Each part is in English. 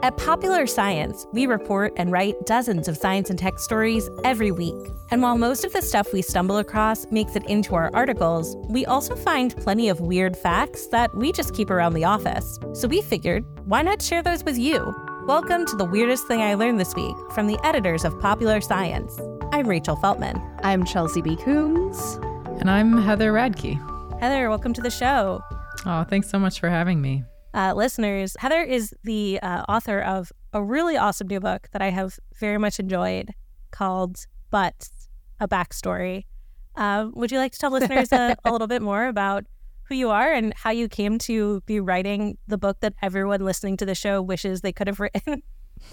At Popular Science, we report and write dozens of science and tech stories every week. And while most of the stuff we stumble across makes it into our articles, we also find plenty of weird facts that we just keep around the office. So we figured, why not share those with you? Welcome to the weirdest thing I learned this week from the editors of Popular Science. I'm Rachel Feltman. I'm Chelsey B. Coombs. And I'm Heather Radke. Heather, welcome to the show. Oh, thanks so much for having me uh, listeners, Heather is the uh, author of a really awesome new book that I have very much enjoyed called Butts, a Backstory. Uh, would you like to tell listeners a, a little bit more about who you are and how you came to be writing the book that everyone listening to the show wishes they could have written?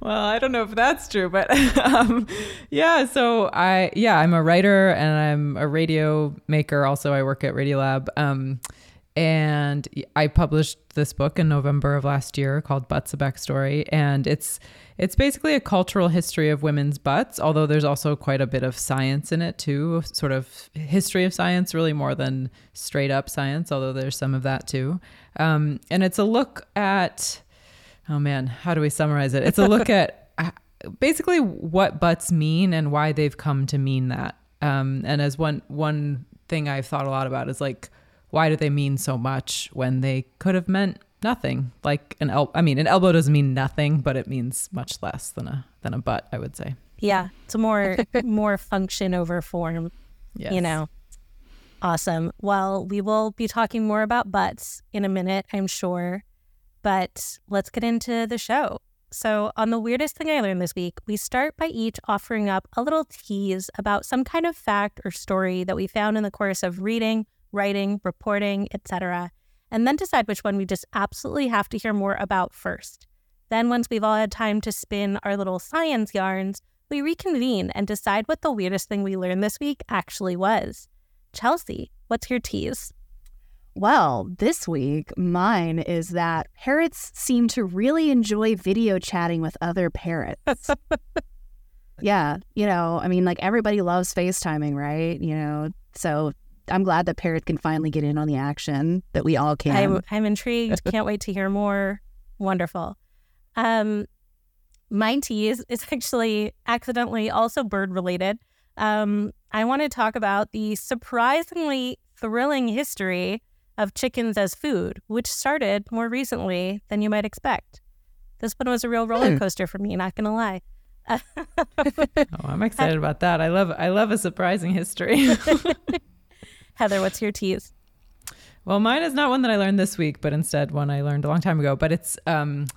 well, I don't know if that's true, but um, yeah. So I, yeah, I'm a writer and I'm a radio maker. Also, I work at Radiolab. Um, and I published this book in November of last year called Butts a Backstory. And it's it's basically a cultural history of women's butts, although there's also quite a bit of science in it too, sort of history of science, really more than straight up science, although there's some of that too. Um, and it's a look at, oh man, how do we summarize it? It's a look at uh, basically what butts mean and why they've come to mean that. Um, and as one one thing I've thought a lot about is like why do they mean so much when they could have meant nothing? Like an elbow. I mean, an elbow doesn't mean nothing, but it means much less than a than a butt. I would say. Yeah, it's more more function over form. Yes. You know. Awesome. Well, we will be talking more about butts in a minute, I'm sure. But let's get into the show. So, on the weirdest thing I learned this week, we start by each offering up a little tease about some kind of fact or story that we found in the course of reading writing, reporting, etc., and then decide which one we just absolutely have to hear more about first. Then, once we've all had time to spin our little science yarns, we reconvene and decide what the weirdest thing we learned this week actually was. Chelsey, what's your tease? Well, this week, mine is that parrots seem to really enjoy video chatting with other parrots. yeah, you know, I mean, like everybody loves FaceTiming, right? You know, so I'm glad that Parrot can finally get in on the action that we all can. I'm, I'm intrigued. Can't wait to hear more. Wonderful. Um, my tease is actually accidentally also bird related. Um, I want to talk about the surprisingly thrilling history of chickens as food, which started more recently than you might expect. This one was a real roller hmm. coaster for me, not gonna lie. oh, I'm excited about that. I love I love a surprising history. Heather, what's your tease? Well, mine is not one that I learned this week, but instead one I learned a long time ago. But it's um,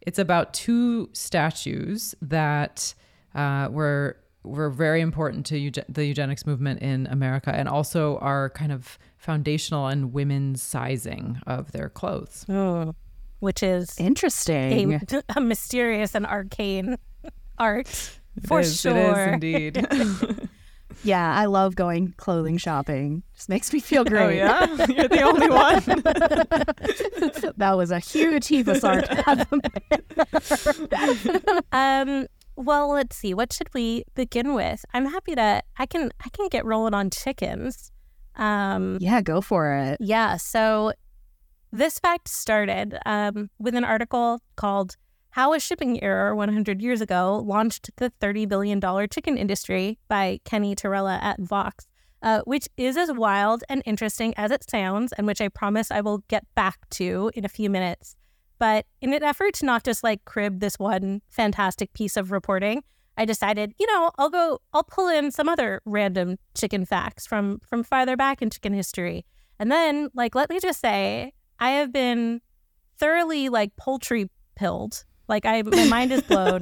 it's about two statues that uh, were were very important to euge- the eugenics movement in America, and also are kind of foundational in women's sizing of their clothes. Oh, which is interesting, a, a mysterious and arcane art for it is, sure. It is indeed. Yeah, I love going clothing shopping. Just makes me feel oh, great. Oh yeah, you're the only one. that was a huge heap of sarcasm. um. Well, let's see. What should we begin with? I'm happy to. I can. I can get rolling on chickens. Um. Yeah, go for it. Yeah. So, this fact started um, with an article called how a Shipping Error 100 Years Ago launched the $30 billion chicken industry by Kenny Torrella at Vox, uh, which is as wild and interesting as it sounds, and which I promise I will get back to in a few minutes. But in an effort to not just like crib this one fantastic piece of reporting, I decided, you know, I'll go, I'll pull in some other random chicken facts from from farther back in chicken history. And then, like, let me just say, I have been thoroughly like poultry pilled like I, my mind is blown.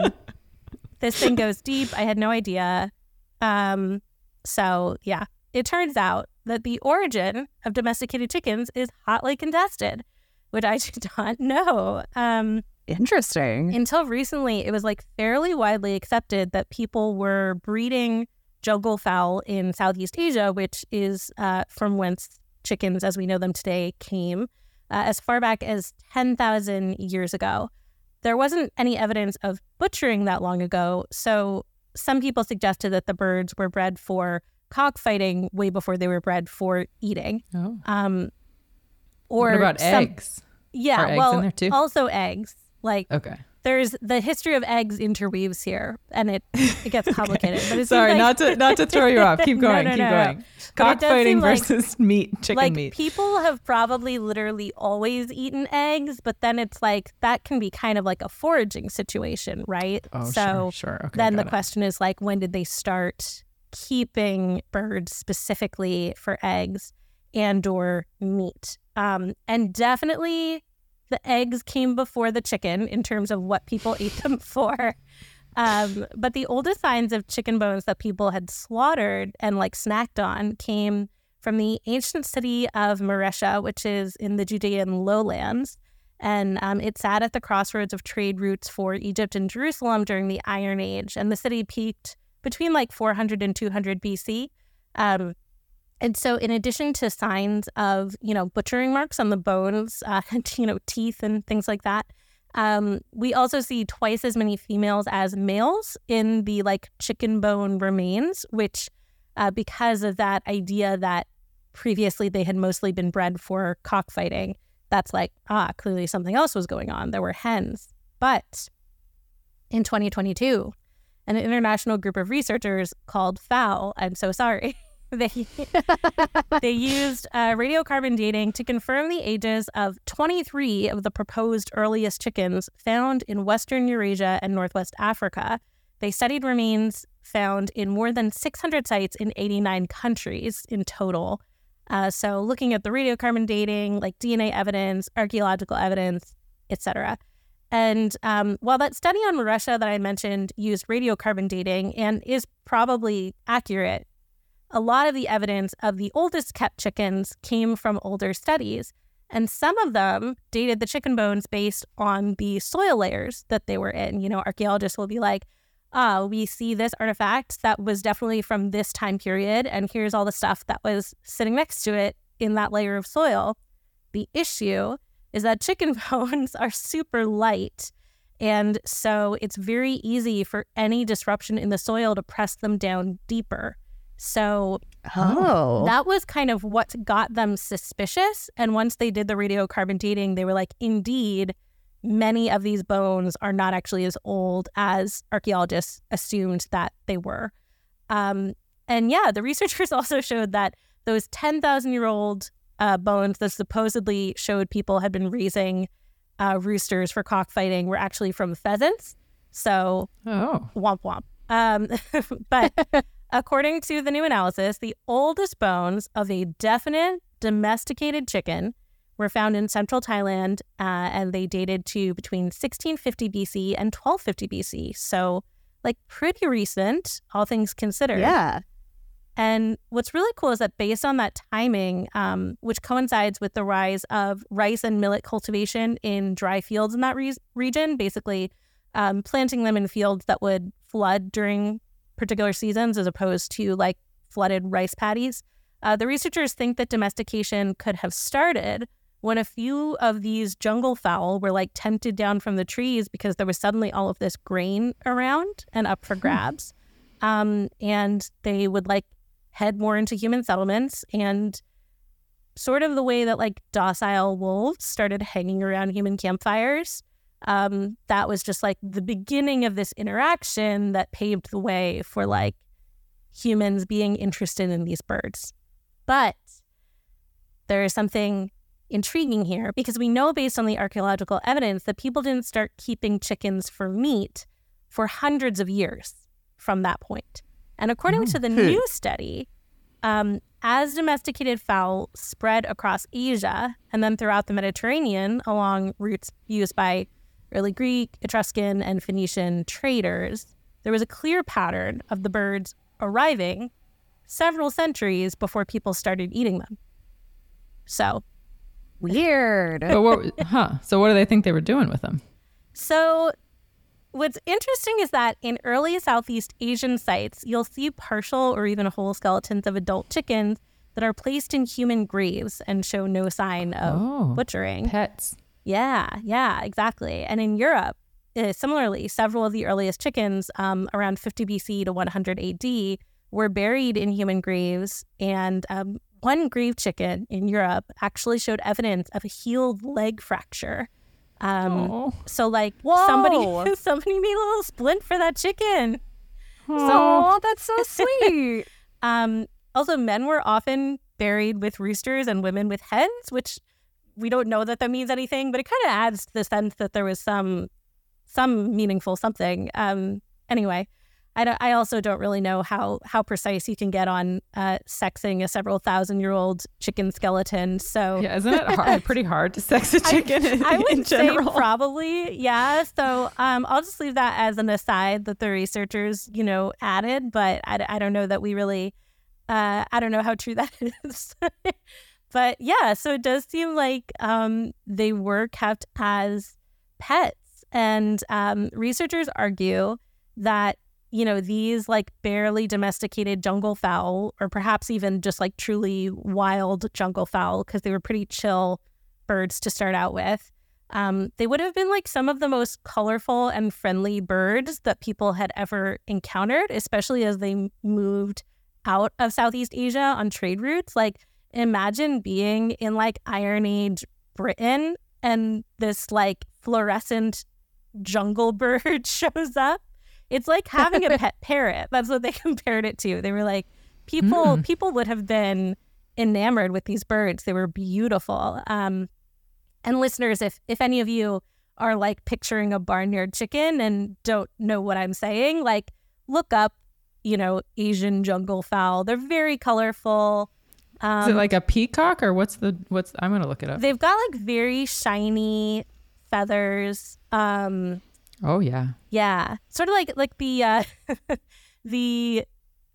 this thing goes deep. I had no idea. Um, so yeah, it turns out that the origin of domesticated chickens is hotly contested, which I did not know. Um, Interesting. Until recently, it was like fairly widely accepted that people were breeding jungle fowl in Southeast Asia, which is uh, from whence chickens, as we know them today, came uh, as far back as 10,000 years ago there wasn't any evidence of butchering that long ago. So some people suggested that the birds were bred for cockfighting way before they were bred for eating. Oh. Um, or what about some, eggs? Yeah, well, also eggs. Like, Okay. There's the history of eggs interweaves here, and it it gets complicated. But it Sorry, like- not to not to throw you off. Keep going. no, keep no, no. going. But Cockfighting seem like- versus meat, chicken like meat. people have probably literally always eaten eggs, but then it's like that can be kind of like a foraging situation, right? Oh, so sure, sure. Okay, then the it. question is like when did they start keeping birds specifically for eggs and or meat? Um, and definitely the eggs came before the chicken in terms of what people ate them for. Um, but the oldest signs of chicken bones that people had slaughtered and like snacked on came from the ancient city of Maresha, which is in the Judean lowlands. And um, it sat at the crossroads of trade routes for Egypt and Jerusalem during the Iron Age. And the city peaked between like 400 and 200 BC. Um, and so, in addition to signs of, you know, butchering marks on the bones, uh, you know, teeth and things like that, um, we also see twice as many females as males in the like chicken bone remains, which, uh, because of that idea that previously they had mostly been bred for cockfighting, that's like, ah, clearly something else was going on. There were hens. But in 2022, an international group of researchers called FOW, I'm so sorry, they, they used uh, radiocarbon dating to confirm the ages of 23 of the proposed earliest chickens found in Western Eurasia and Northwest Africa. They studied remains found in more than 600 sites in 89 countries in total. Uh, so, looking at the radiocarbon dating, like DNA evidence, archaeological evidence, etc. And um, while that study on Maresha that I mentioned used radiocarbon dating and is probably accurate, a lot of the evidence of the oldest kept chickens came from older studies. And some of them dated the chicken bones based on the soil layers that they were in. You know, archaeologists will be like, ah, we see this artifact that was definitely from this time period, and here's all the stuff that was sitting next to it in that layer of soil. The issue is that chicken bones are super light. And so it's very easy for any disruption in the soil to press them down deeper. So Oh. that was kind of what got them suspicious. And once they did the radiocarbon dating, they were like, indeed, many of these bones are not actually as old as archaeologists assumed that they were. Um, and yeah, the researchers also showed that those 10,000 year old uh, bones that supposedly showed people had been raising uh, roosters for cockfighting were actually from pheasants. So Oh. womp womp. Um, but according to the new analysis, the oldest bones of a definite domesticated chicken were found in central Thailand, uh, and they dated to between 1650 BC and 1250 BC. So, like, pretty recent, all things considered. yeah. And what's really cool is that based on that timing, um, which coincides with the rise of rice and millet cultivation in dry fields in that re- region, basically um, planting them in fields that would flood during particular seasons as opposed to like flooded rice paddies. Uh, the researchers think that domestication could have started when a few of these jungle fowl were like tempted down from the trees because there was suddenly all of this grain around and up for grabs. Um, and they would like head more into human settlements and sort of the way that like docile wolves started hanging around human campfires. Um, that was just like the beginning of this interaction that paved the way for like humans being interested in these birds. But there is something intriguing here because we know based on the archaeological evidence that people didn't start keeping chickens for meat for hundreds of years from that point. And according to the new study, um, as domesticated fowl spread across Asia and then throughout the Mediterranean along routes used by early Greek, Etruscan, and Phoenician traders, there was a clear pattern of the birds arriving several centuries before people started eating them. So, Weird. So what? Huh. So what do they think they were doing with them? so what's interesting is that in early Southeast Asian sites, you'll see partial or even whole skeletons of adult chickens that are placed in human graves and show no sign of Oh. butchering. Pets. Yeah, yeah, exactly. And in Europe, uh, similarly, several of the earliest chickens, um, around 50 BC to 100 AD, were buried in human graves. And um, one grave chicken in Europe actually showed evidence of a healed leg fracture. Um, so like Whoa. somebody somebody made a little splint for that chicken. Oh, that's so sweet. Um, also, men were often buried with roosters and women with hens, which we don't know that that means anything, but it kind of adds to the sense that there was some some meaningful something. Um, anyway, I, don't, I also don't really know how how precise you can get on uh, sexing a several thousand year old chicken skeleton. So Yeah, isn't it hard, pretty hard to sex a chicken in, I would in say probably, yeah. So um, I'll just leave that as an aside that the researchers, you know, added, but I, I don't know that we really, uh, I don't know how true that is. But yeah, so it does seem like um, they were kept as pets. And um, researchers argue that, you know, these like barely domesticated jungle fowl, or perhaps even just like truly wild jungle fowl, because they were pretty chill birds to start out with. Um, they would have been like some of the most colorful and friendly birds that people had ever encountered, especially as they moved out of Southeast Asia on trade routes. Like, imagine being in like Iron Age Britain and this like fluorescent jungle bird shows up. It's like having a pet parrot. That's what they compared it to. They were like, people Hmm. people would have been enamored with these birds. They were beautiful. Um, and listeners, if if any of you are like picturing a barnyard chicken and don't know what I'm saying, like look up, you know, Asian jungle fowl. They're very colorful. Um, Is it like a peacock or what's the what's? I'm gonna look it up. they've got like very shiny feathers. Um, Oh yeah. yeah, sort of like like the uh, the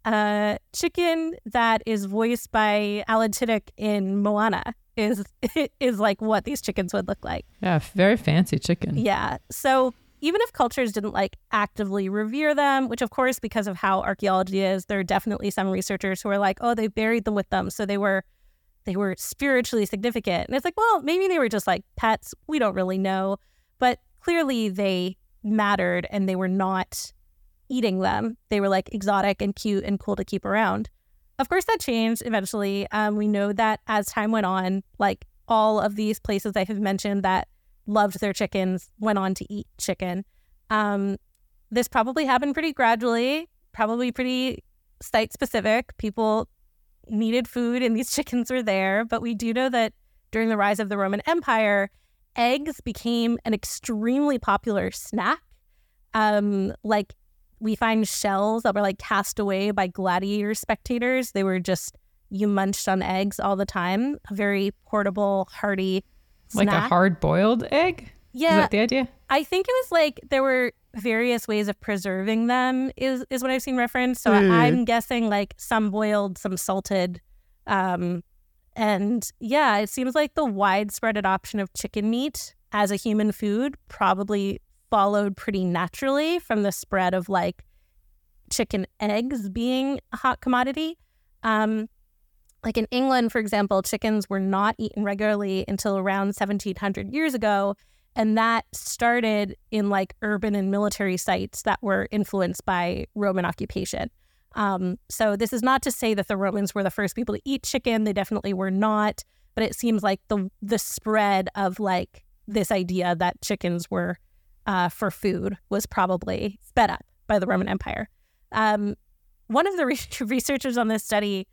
uh, chicken that is voiced by Alan Tudyk in Moana is is like what these chickens would look like. Yeah, very fancy chicken. Yeah. So even if cultures didn't like actively revere them, which of course because of how archaeology is, there are definitely some researchers who are like, oh, they buried them with them, so they were they were spiritually significant. And it's like, well, maybe they were just like pets. We don't really know, but clearly they mattered and they were not eating them. They were like exotic and cute and cool to keep around. Of course, that changed eventually. Um, we know that as time went on, like all of these places I have mentioned that loved their chickens went on to eat chicken. Um, this probably happened pretty gradually, probably pretty site specific. People needed food and these chickens were there. But we do know that during the rise of the Roman Empire, eggs became an extremely popular snack. Um, like we find shells that were like cast away by gladiator spectators. They were just you munched on eggs all the time. A very portable, hearty Like a hard boiled egg. Is yeah, that the idea? I think it was like there were various ways of preserving them. Is is what I've seen referenced. So I, I'm guessing like some boiled, some salted, um, and yeah, it seems like the widespread adoption of chicken meat as a human food probably followed pretty naturally from the spread of like chicken eggs being a hot commodity. Um, like in England, for example, chickens were not eaten regularly until around 1700 years ago. And that started in like urban and military sites that were influenced by Roman occupation. Um, so this is not to say that the Romans were the first people to eat chicken. They definitely were not. But it seems like the the spread of like this idea that chickens were uh, for food was probably sped up by the Roman Empire. Um, one of the re- researchers on this study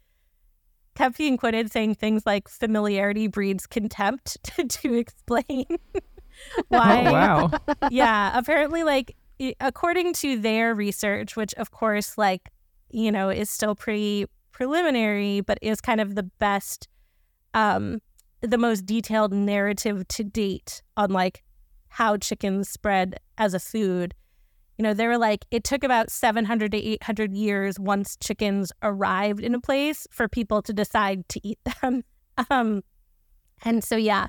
kept being quoted saying things like familiarity breeds contempt to, to explain why Oh wow. yeah apparently like according to their research which of course like you know is still pretty preliminary but is kind of the best um the most detailed narrative to date on like how chickens spread as a food you know they were like it took about 700 to 800 years once chickens arrived in a place for people to decide to eat them um and so yeah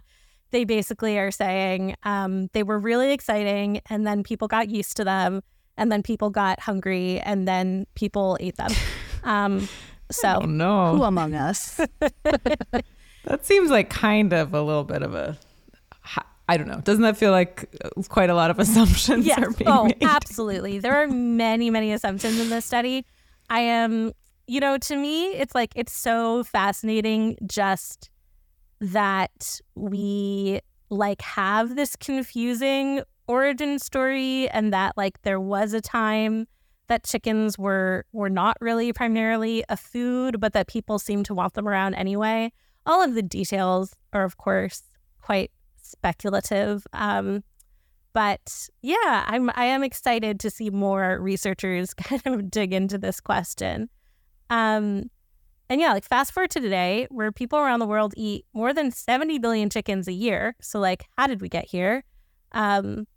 they basically are saying um, they were really exciting and then people got used to them and then people got hungry and then people ate them um, so Oh no. Who among us? That seems like kind of a little bit of a. I don't know. Doesn't that feel like quite a lot of assumptions yes are being oh made? absolutely there are many many assumptions in this study i am you know to me it's like it's so fascinating just that we like have this confusing origin story and that like there was a time that chickens were were not really primarily a food but that people seem to want them around anyway all of the details are of course quite speculative um, but yeah i'm i am excited to see more researchers kind of dig into this question. Um, and yeah like fast forward to today where people around the world eat more than 70 billion chickens a year. So like how did we get here? Um,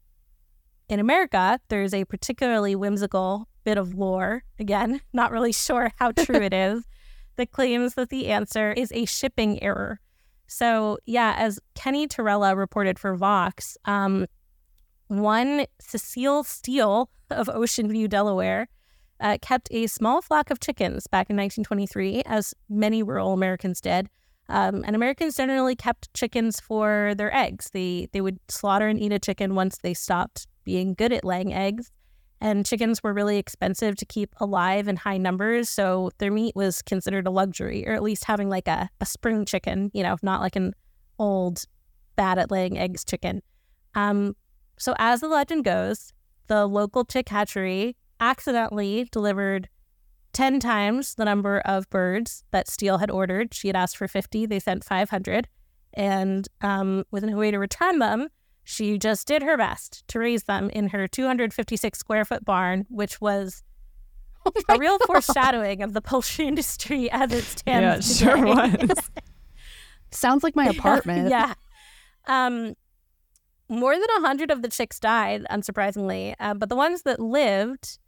in America, there's a particularly whimsical bit of lore, again, not really sure how true it is, that claims that the answer is a shipping error. So, yeah, as Kenny Torrella reported for Vox, um, one Cecile Steele of Ocean View, Delaware, uh, kept a small flock of chickens back in 1923, as many rural Americans did. Um, and Americans generally kept chickens for their eggs. They they would slaughter and eat a chicken once they stopped being good at laying eggs. And chickens were really expensive to keep alive in high numbers. So their meat was considered a luxury, or at least having like a, a spring chicken, you know, not like an old, bad at laying eggs chicken. Um, so as the legend goes, the local chick hatchery accidentally delivered 10 times the number of birds that Steele had ordered. She had asked for 50, they sent 500. And um, with no way to return them, she just did her best to raise them in her 256 square foot barn, which was oh a real God. foreshadowing of the poultry industry as it stands. Yeah, today. sure was. Sounds like my apartment. yeah. Um, more than a hundred of the chicks died, unsurprisingly, uh, but the ones that lived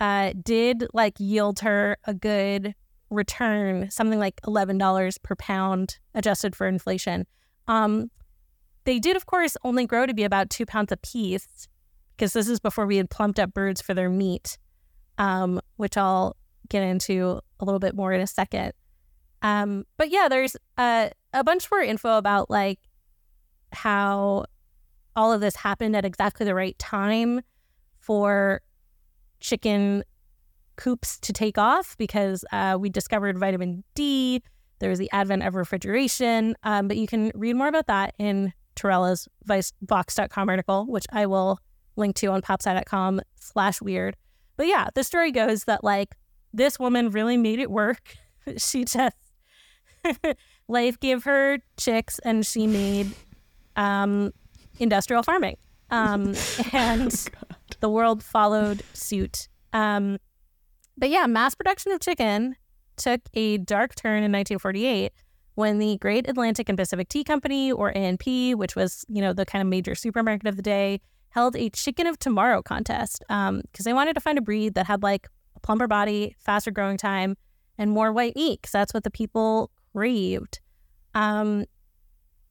uh, did like yield her a good return, something like eleven dollars per pound, adjusted for inflation. Um, they did, of course, only grow to be about two pounds apiece, because this is before we had plumped up birds for their meat, um, which I'll get into a little bit more in a second. Um, but yeah, there's a, a bunch more info about like how all of this happened at exactly the right time for chicken coops to take off because uh, we discovered vitamin D. There was the advent of refrigeration. Um, but you can read more about that in Torrella's Vox.com article, which I will link to on popsci.com slash weird. But yeah, the story goes that like this woman really made it work. she just life gave her chicks and she made um, industrial farming. Um, and oh, the world followed suit. Um, but yeah, mass production of chicken took a dark turn in 1948 when the Great Atlantic and Pacific Tea Company, or A&P, which was, you know, the kind of major supermarket of the day, held a Chicken of Tomorrow contest because um, they wanted to find a breed that had like a plumper body, faster growing time, and more white meat because that's what the people craved. Um,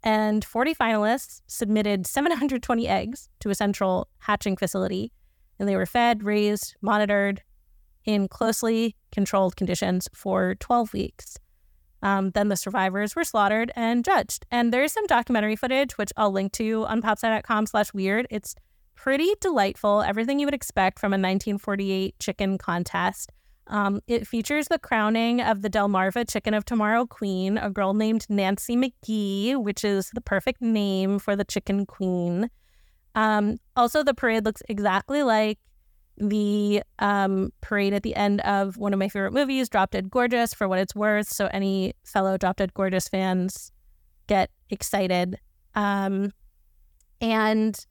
and 40 finalists submitted 720 eggs to a central hatching facility, and they were fed, raised, monitored in closely controlled conditions for 12 weeks. Um, then the survivors were slaughtered and judged. And there's some documentary footage, which I'll link to on popsci.com slash weird. It's pretty delightful, everything you would expect from a 1948 chicken contest. Um, it features the crowning of the Delmarva Chicken of Tomorrow Queen, a girl named Nancy McGee, which is the perfect name for the chicken queen. Um, also, the parade looks exactly like the um, parade at the end of one of my favorite movies, Drop Dead Gorgeous, for what it's worth. So any fellow Drop Dead Gorgeous fans get excited. Um, and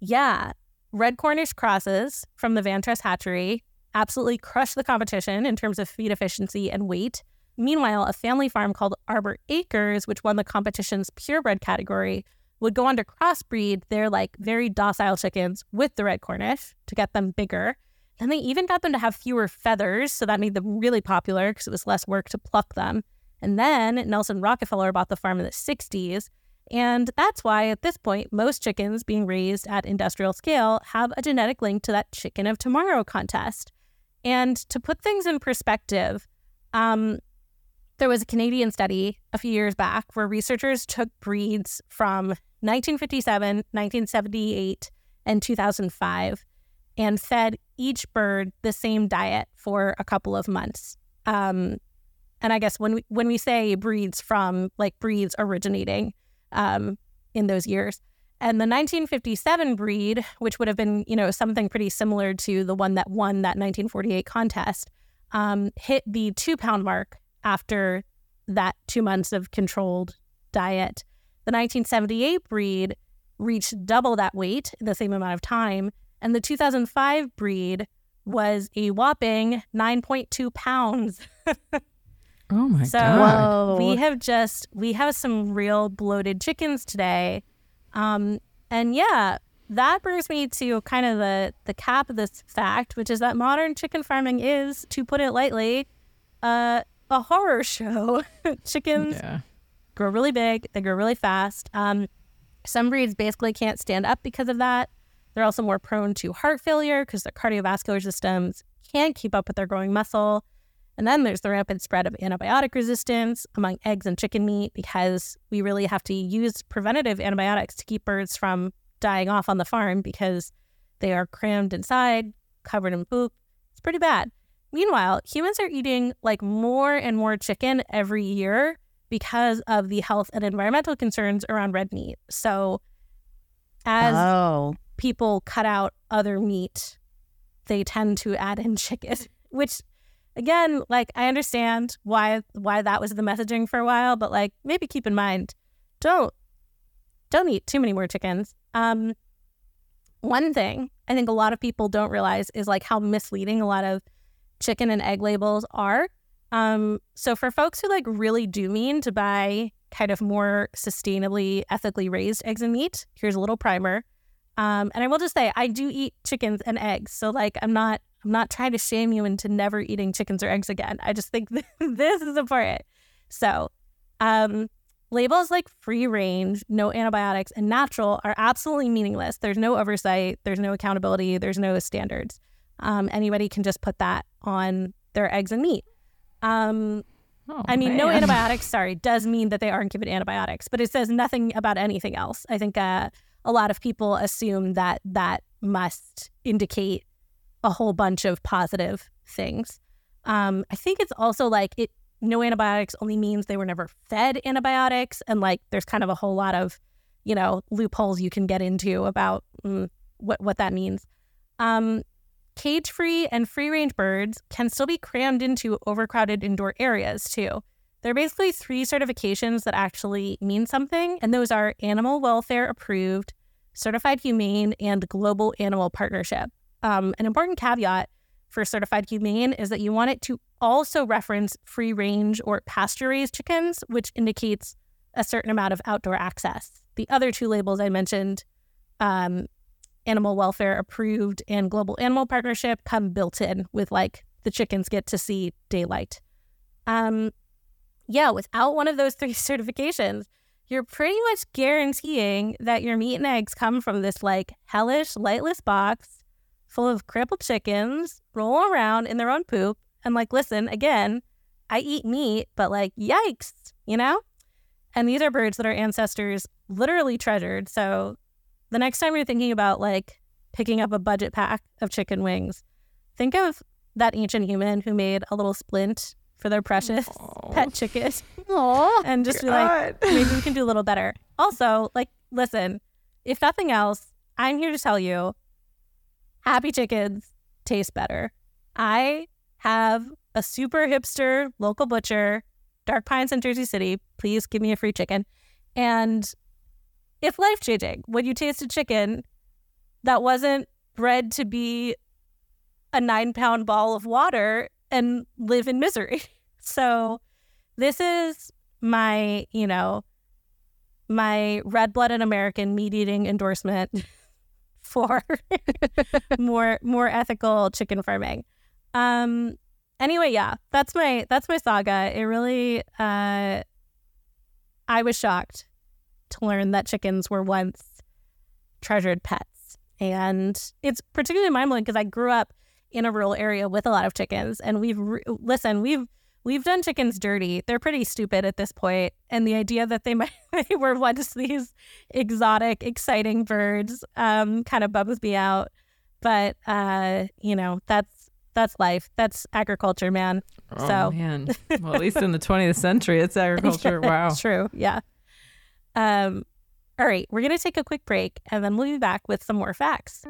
yeah, red Cornish crosses from the Vantress hatchery absolutely crushed the competition in terms of feed efficiency and weight. Meanwhile, a family farm called Arbor Acres, which won the competition's purebred category, would go on to crossbreed their like very docile chickens with the red Cornish to get them bigger. And they even got them to have fewer feathers, so that made them really popular because it was less work to pluck them. And then Nelson Rockefeller bought the farm in the 60s. And that's why at this point, most chickens being raised at industrial scale have a genetic link to that chicken of tomorrow contest. And to put things in perspective, um, there was a Canadian study a few years back where researchers took breeds from 1957, 1978, and 2005 and fed each bird the same diet for a couple of months. Um, and I guess when we when we say breeds from like breeds originating, um, in those years. And the 1957 breed, which would have been, you know, something pretty similar to the one that won that 1948 contest, um, hit the two pound mark after that two months of controlled diet. The 1978 breed reached double that weight in the same amount of time. And the 2005 breed was a whopping 9.2 pounds. oh my so God. we have just, we have some real bloated chickens today. Um, and yeah, that brings me to kind of the, the cap of this fact, which is that modern chicken farming is, to put it lightly, uh, a horror show. Chickens Yeah. Grow really big, they grow really fast. Um, some breeds basically can't stand up because of that. They're also more prone to heart failure because their cardiovascular systems can't keep up with their growing muscle. And then there's the rapid spread of antibiotic resistance among eggs and chicken meat because we really have to use preventative antibiotics to keep birds from dying off on the farm because they are crammed inside, covered in poop. It's pretty bad. Meanwhile, humans are eating like more and more chicken every year because of the health and environmental concerns around red meat. So, as oh, people cut out other meat, they tend to add in chicken, which again, like I understand why why that was the messaging for a while, but like maybe keep in mind, don't don't eat too many more chickens. Um one thing I think a lot of people don't realize is like how misleading a lot of chicken and egg labels are. Um so for folks who like really do mean to buy kind of more sustainably ethically raised eggs and meat, here's a little primer. Um, and I will just say I do eat chickens and eggs. So like I'm not I'm not trying to shame you into never eating chickens or eggs again. I just think this is important. So um, labels like free range, no antibiotics, and natural are absolutely meaningless. There's no oversight, there's no accountability, there's no standards. Um, anybody can just put that on their eggs and meat. Um, Oh, I mean, no antibiotics, sorry, does mean that they aren't given antibiotics, but it says nothing about anything else. I think uh, a lot of people assume that that must indicate a whole bunch of positive things. Um, I think it's also like it. No antibiotics only means they were never fed antibiotics, and like there's kind of a whole lot of, you know, loopholes you can get into about mm, what what that means. Um, cage free and free range birds can still be crammed into overcrowded indoor areas too. There are basically three certifications that actually mean something, and those are animal welfare approved, certified humane, and global animal partnership. Um, an important caveat for certified humane is that you want it to also reference free range or pasture raised chickens, which indicates a certain amount of outdoor access. The other two labels I mentioned, um, animal welfare approved and global animal partnership, come built in with like the chickens get to see daylight. Um, yeah, without one of those three certifications, you're pretty much guaranteeing that your meat and eggs come from this like hellish, lightless box full of crippled chickens rolling around in their own poop. And like, listen, again, I eat meat, but like, yikes, you know? And these are birds that our ancestors literally treasured. So the next time you're thinking about like picking up a budget pack of chicken wings, think of that ancient human who made a little splint for their precious Oh, pet chicken Aw. and just be like, maybe we can do a little better. Also, like, listen, if nothing else, I'm here to tell you happy chickens taste better. I have a super hipster local butcher, Dark Pines in Jersey City. Please give me a free chicken. And it's life changing when you taste a chicken that wasn't bred to be a nine pound ball of water and live in misery. So, this is my, you know, my red blooded American meat eating endorsement for more more ethical chicken farming. Um anyway, yeah, that's my that's my saga. It really uh I was shocked to learn that chickens were once treasured pets. And it's particularly mind blowing because I grew up in a rural area with a lot of chickens and we've re- listen, we've we've done chickens dirty. They're pretty stupid at this point, and the idea that they might they were once these exotic, exciting birds um, kind of bums me out. But uh, you know, that's that's life. That's agriculture, man. Oh, So- man. Well, at least in the 20th century, it's agriculture. Wow. True. Yeah. Um, All right, we're going to take a quick break and then we'll be back with some more facts.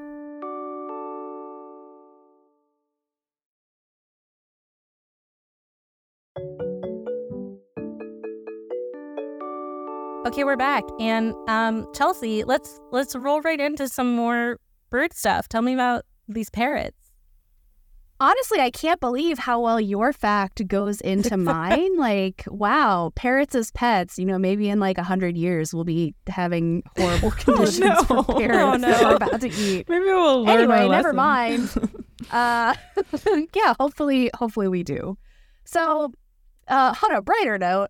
Okay, we're back. And um, Chelsey, let's let's roll right into some more bird stuff. Tell me about these parrots. Honestly, I can't believe how well your fact goes into mine. like, wow, parrots as pets, you know, maybe in like a hundred years we'll be having horrible conditions no. for parrots Oh, that no. we're about to eat. Maybe we'll learn Anyway, never lesson. mind. Uh, yeah, hopefully, hopefully we do. So, uh, on a brighter note,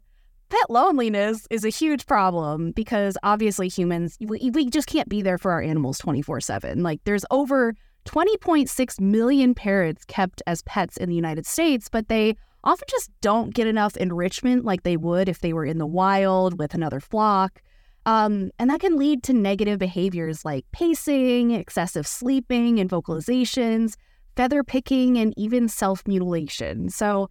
pet loneliness is a huge problem because obviously humans we, we just can't be there for our animals 24/7. Like there's over 20.6 million parrots kept as pets in the United States, but they often just don't get enough enrichment like they would if they were in the wild with another flock. Um, and that can lead to negative behaviors like pacing, excessive sleeping and vocalizations, feather picking, and even self mutilation. So,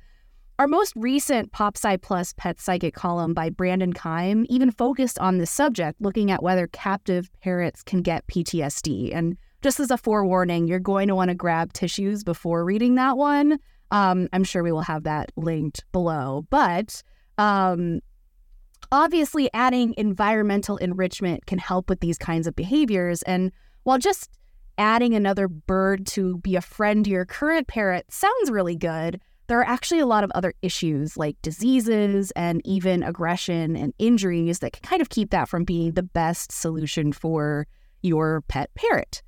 our most recent PopSci Plus Pet Psychic column by Brandon Keim even focused on this subject, looking at whether captive parrots can get PTSD. And just as a forewarning, you're going to want to grab tissues before reading that one. Um, I'm sure we will have that linked below. But um, obviously, adding environmental enrichment can help with these kinds of behaviors. And while just adding another bird to be a friend to your current parrot sounds really good, there are actually a lot of other issues like diseases and even aggression and injuries that can kind of keep that from being the best solution for your pet parrot.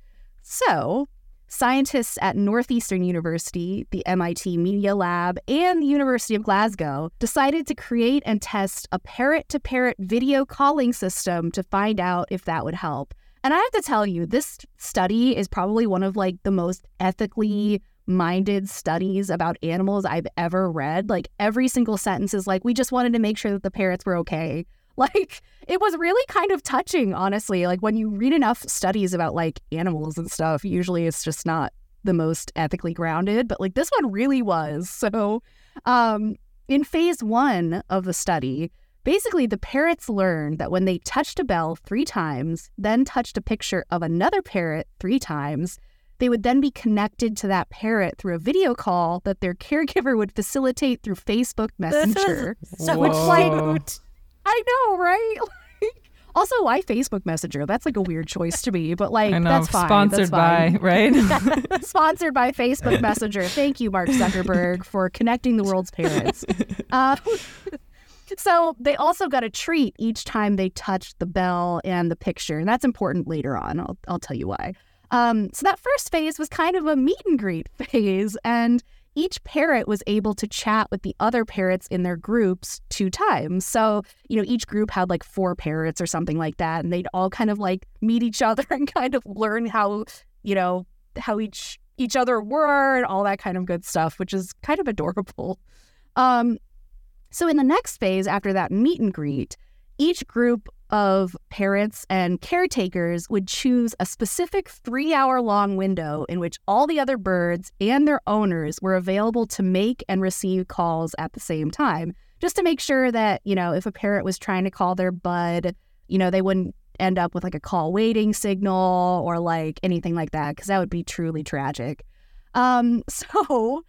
So, scientists at Northeastern University, the MIT Media Lab, and the University of Glasgow decided to create and test a parrot to parrot video calling system to find out if that would help. And I have to tell you, this study is probably one of like the most ethically minded studies about animals I've ever read. Like every single sentence is like, we just wanted to make sure that the parrots were okay. Like it was really kind of touching, honestly. Like when you read enough studies about like animals and stuff, usually it's just not the most ethically grounded, but like this one really was. So, um, in phase one of the study, basically the parrots learned that when they touched a bell three times, then touched a picture of another parrot three times, they would then be connected to that parrot through a video call that their caregiver would facilitate through Facebook Messenger. This so Which, like, cute. I know, right? Like, also, why Facebook Messenger? That's like a weird choice to me, but like know, that's fine. sponsored that's fine. by, right? Sponsored by Facebook Messenger. Thank you, Mark Zuckerberg, for connecting the world's parents. Uh, so they also got a treat each time they touched the bell and the picture, and that's important later on. I'll, I'll tell you why. Um, so that first phase was kind of a meet and greet phase, and each parrot was able to chat with the other parrots in their groups two times. So, you know, each group had like four parrots or something like that, and they'd all kind of like meet each other and kind of learn how, you know, how each each other were and all that kind of good stuff, which is kind of adorable. Um, so in the next phase after that meet and greet, each group of parents and caretakers would choose a specific three hour long window in which all the other birds and their owners were available to make and receive calls at the same time, just to make sure that, you know, if a parent was trying to call their bud, you know, they wouldn't end up with like a call waiting signal or like anything like that, because that would be truly tragic. Um, so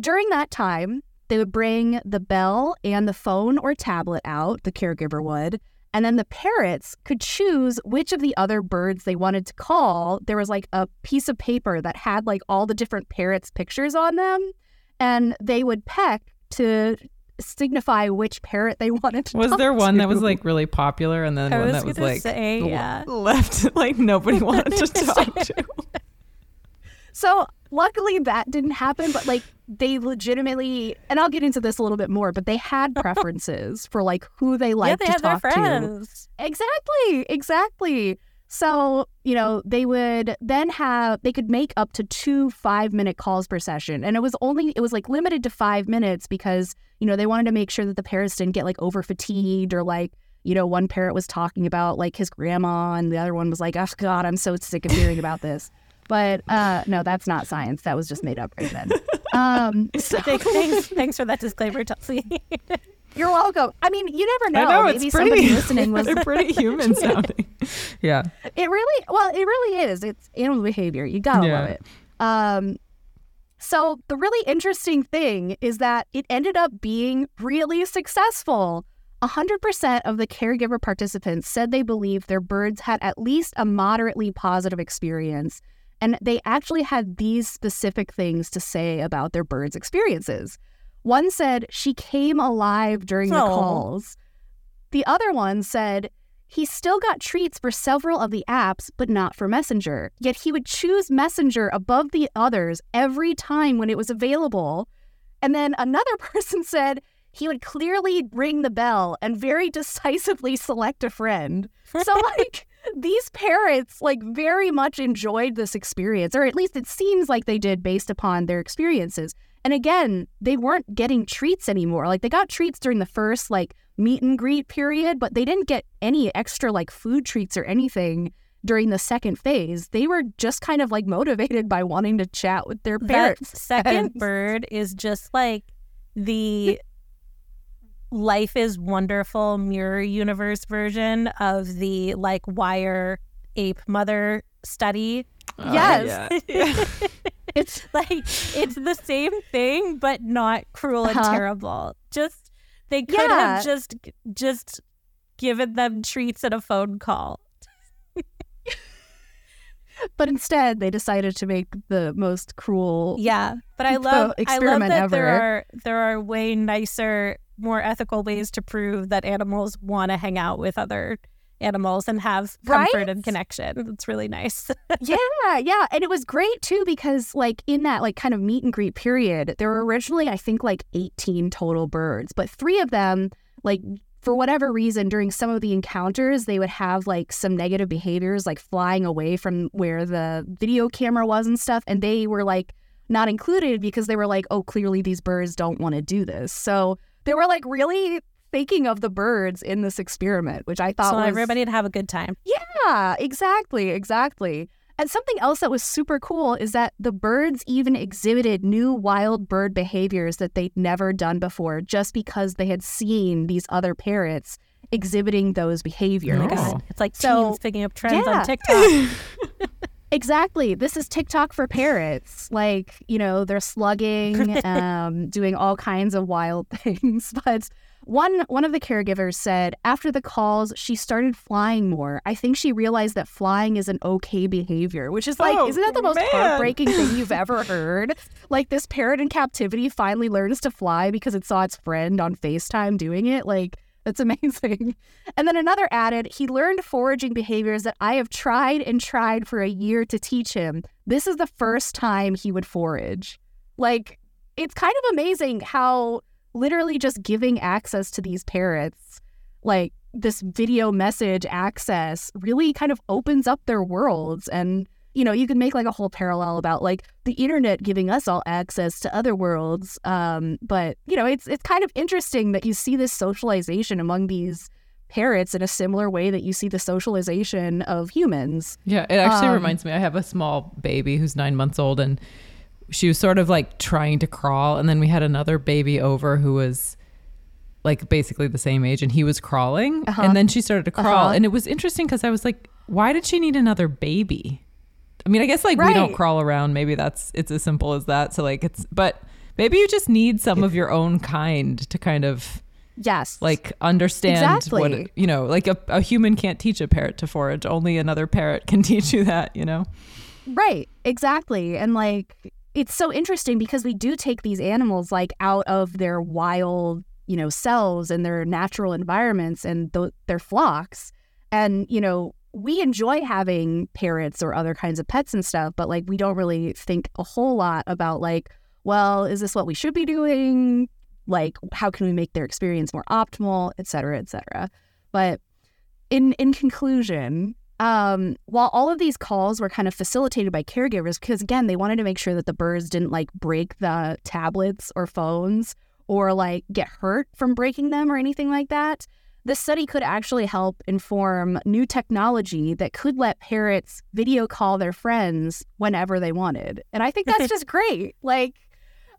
during that time, they would bring the bell and the phone or tablet out, the caregiver would, and then the parrots could choose which of the other birds they wanted to call. There was like a piece of paper that had like all the different parrots' pictures on them, and they would peck to signify which parrot they wanted to Was talk there one that was like really popular and then I one that was like say, the- yeah. left like nobody wanted to talk to? So luckily that didn't happen, but like they legitimately, and I'll get into this a little bit more, but they had preferences for like who they yeah, liked they to talk to. Exactly, exactly. So, you know, they would then have, they could make up to two five minute calls per session. And it was only, it was like limited to five minutes because, you know, they wanted to make sure that the parents didn't get like over fatigued or like, you know, one parrot was talking about like his grandma and the other one was like, oh God, I'm so sick of hearing about this. But uh, no, that's not science. That was just made up right then. Um, so, Thanks, thanks, for that disclaimer, Chelsey. You're welcome. I mean, you never know. Know Maybe pretty. somebody listening was. they're pretty human sounding. yeah. It really, well, it really is. It's animal behavior. You gotta Yeah. love it. Um, so the really interesting thing is that it ended up being really successful. 100% of the caregiver participants said they believed their birds had at least a moderately positive experience. And they actually had these specific things to say about their birds' experiences. One said she came alive during the Aw. calls. The other one said he still got treats for several of the apps, but not for Messenger. Yet he would choose Messenger above the others every time when it was available. And then another person said he would clearly ring the bell and very decisively select a friend. So, like, these parents, like, very much enjoyed this experience, or at least it seems like they did based upon their experiences. And again, they weren't getting treats anymore. Like, they got treats during the first, like, meet and greet period, but they didn't get any extra, like, food treats or anything during the second phase. They were just kind of like motivated by wanting to chat with their That parents. second bird is just like the life is wonderful mirror universe version of the like wire ape mother study. Uh, Yes. yeah. Yeah. It's Like it's the same thing but not cruel and Uh-huh. terrible. Just they could Yeah. have just just given them treats and a phone call. but instead they decided to make the most cruel Yeah, but I The love I love experiment that there are there are way nicer, more ethical ways to prove that animals want to hang out with other animals and have comfort Right? and connection. It's really nice. yeah, yeah. And it was great too because like in that like kind of meet and greet period, there were originally I think like 18 total birds, but three of them like for whatever reason during some of the encounters they would have like some negative behaviors like flying away from where the video camera was and stuff and they were like not included because they were like oh clearly these birds don't want to do this. So they were like really thinking of the birds in this experiment, which I thought so was everybody'd have a good time. yeah, exactly, exactly. And something else that was super cool is that the birds even exhibited new wild bird behaviors that they'd never done before just because they had seen these other parrots exhibiting those behaviors. Oh my god, it's like So, teens picking up trends yeah. on TikTok. Exactly. This is TikTok for parrots. Like, you know, they're slugging, um, doing all kinds of wild things. But one one of the caregivers said after the calls, she started flying more. I think she realized that flying is an okay behavior, which is like, Oh, isn't that the most man. heartbreaking thing you've ever heard? Like this parrot in captivity finally learns to fly because it saw its friend on FaceTime doing it. Like that's amazing. And then another added, he learned foraging behaviors that I have tried and tried for a year to teach him. This is the first time he would forage. Like, it's kind of amazing how literally just giving access to these parrots, like this video message access, really kind of opens up their worlds. And, you know, you could make like a whole parallel about like the internet giving us all access to other worlds. Um, but, you know, it's it's kind of interesting that you see this socialization among these parrots in a similar way that you see the socialization of humans. Yeah, it actually Um, reminds me. I have a small baby who's nine months old, and she was sort of like trying to crawl, and then we had another baby over who was like basically the same age, and he was crawling, Uh-huh. and then she started to crawl, Uh-huh. and it was interesting because I was like, why did she need another baby? I mean, I guess like we don't crawl around. Maybe that's it's as simple as that. So like it's, but maybe you just need some of your own kind to kind of Yes. like understand Exactly. what you know like a, a human can't teach a parrot to forage only another parrot can teach you that you know Right, exactly. And like it's so interesting because we do take these animals like out of their wild, you know, selves and their natural environments and th- their flocks. And, you know, we enjoy having parrots or other kinds of pets and stuff, but like we don't really think a whole lot about like, well, is this what we should be doing? Like how can we make their experience more optimal, et cetera, et cetera. But in in conclusion, um, while all of these calls were kind of facilitated by caregivers, because again, they wanted to make sure that the birds didn't like break the tablets or phones or like get hurt from breaking them or anything like that, this study could actually help inform new technology that could let parrots video call their friends whenever they wanted. And I think that's just great. Like,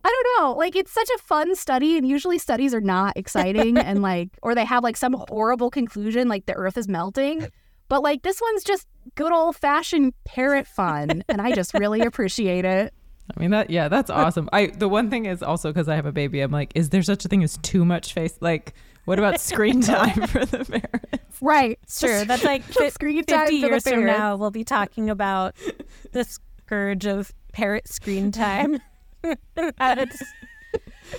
I don't know. Like it's such a fun study, and usually studies are not exciting and like, or they have like some oh. horrible conclusion, like the Earth is melting. But like this one's just good old fashioned parrot fun, and I just really appreciate it. I mean that yeah, that's awesome. I the one thing is also because I have a baby, I'm like, is there such a thing as too much face? Like, what about screen time for the parents? Right, true. That's like fi- screen time 50 for the years from now, we'll be talking about the scourge of parrot screen time.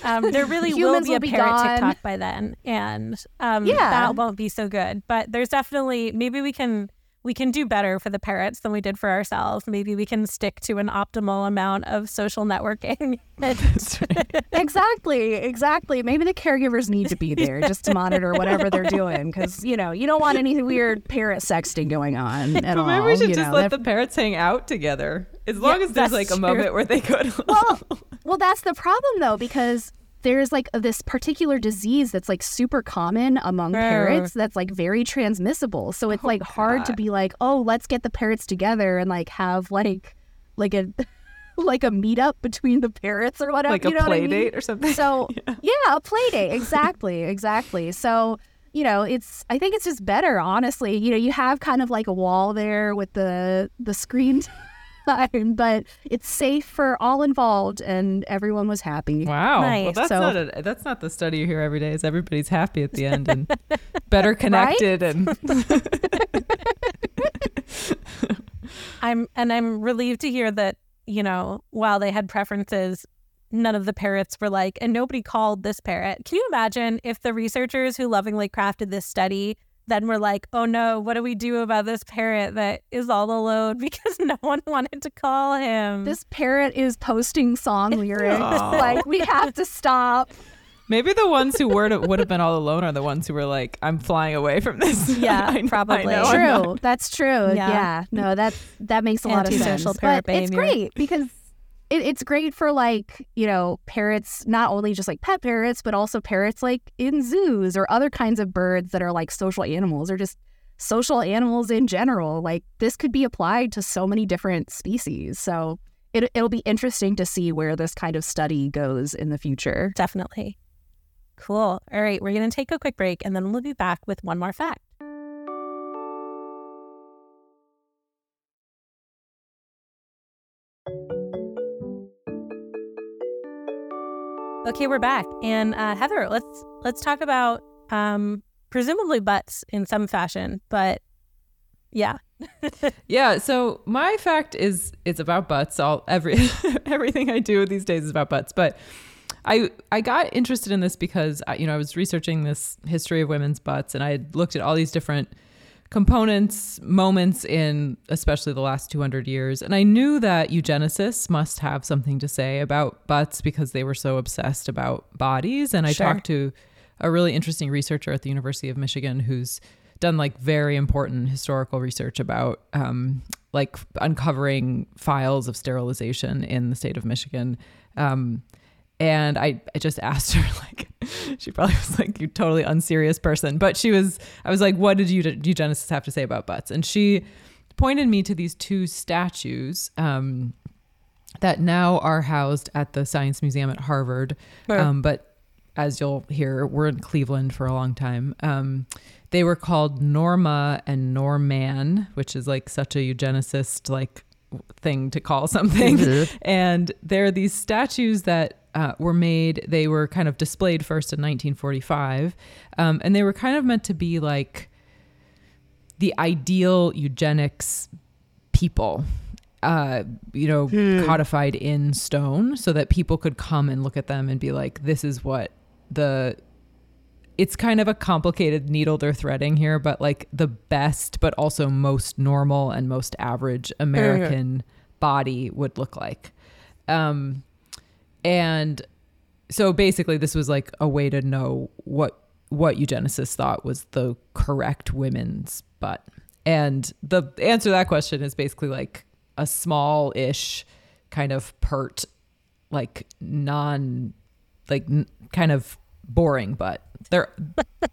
Um, there really will be will a parrot gone. TikTok by then, and um, Yeah. that won't be so good. But there's definitely maybe we can we can do better for the parrots than we did for ourselves. Maybe we can stick to an optimal amount of social networking. exactly, exactly. Maybe the caregivers need to be there just to monitor whatever they're doing, because you know you don't want any weird parrot sexting going on at But all. maybe we should you just know. let That- the parrots hang out together. As long as there's like a true. moment where they could well, well, that's the problem though, because there's like this particular disease that's like super common among Brr. parrots that's like very transmissible. So it's oh like hard to be like, oh, let's get the parrots together and like have like like a like a meetup between the parrots or whatever. like you a know what play I mean? date or something. So yeah. a play date. Exactly. Exactly. So, you know, it's I think it's just better, honestly. You know, you have kind of like a wall there with the the screen time, but it's safe for all involved and everyone was happy. Wow. Well, that's So- not a that's not the study you hear every day. Is everybody's happy at the end and better connected and I'm and I'm relieved to hear that you know while they had preferences, none of the parrots were like, and nobody called this parrot. Can you imagine if the researchers who lovingly crafted this study then we're like, oh no, what do we do about this parrot that is all alone because no one wanted to call him? This parrot is posting song lyrics. Aw. like we have to stop. maybe the ones who were would have been all alone are the ones who were like, I'm flying away from this. Yeah, I know- probably. know I'm True. That's true. Yeah. Yeah. No, that that makes a lot of sense. Parrot But it's behavior. great because it, it's great for like you know parrots, not only just like pet parrots, but also parrots like in zoos or other kinds of birds that are like social animals or just social animals in general. Like this could be applied to so many different species. So it, it'll be interesting to see where this kind of study goes in the future. Definitely. Cool. All right, we're going to take a quick break and then we'll be back with one more fact. Okay, we're back. And uh, Heather, let's let's talk about um, presumably butts in some fashion, but yeah. Yeah, so my fact is it's about butts. All every everything I do these days is about butts. But I I got interested in this because I, you know I was researching this history of women's butts, and I had looked at all these different components, moments in especially the last 200 years, and I knew that eugenicists must have something to say about butts because they were so obsessed about bodies. And I Sure. talked to a really interesting researcher at the University of Michigan who's done like very important historical research about um, like uncovering files of sterilization in the state of Michigan. Um, and I, I just asked her like she probably was like you totally unserious person but she was i was like what did you eugenicists have to say about butts? And she pointed me to these two statues um, that now are housed at the science museum at harvard um, but as you'll hear we're in cleveland for a long time. Um, they were called norma and norman which is like such a eugenicist like thing to call something. And there are these statues that uh, were made they were kind of displayed first in 1945 um, and they were kind of meant to be like the ideal eugenics people uh, you know codified in stone so that people could come and look at them and be like this is what the it's kind of a complicated needle they're threading here, but like the best, but also most normal and most average American body would look like. Um, and so basically, this was like a way to know what what eugenicists thought was the correct women's butt. And the answer to that question is basically like a small-ish kind of pert, like non, like n- kind of boring butt. They're,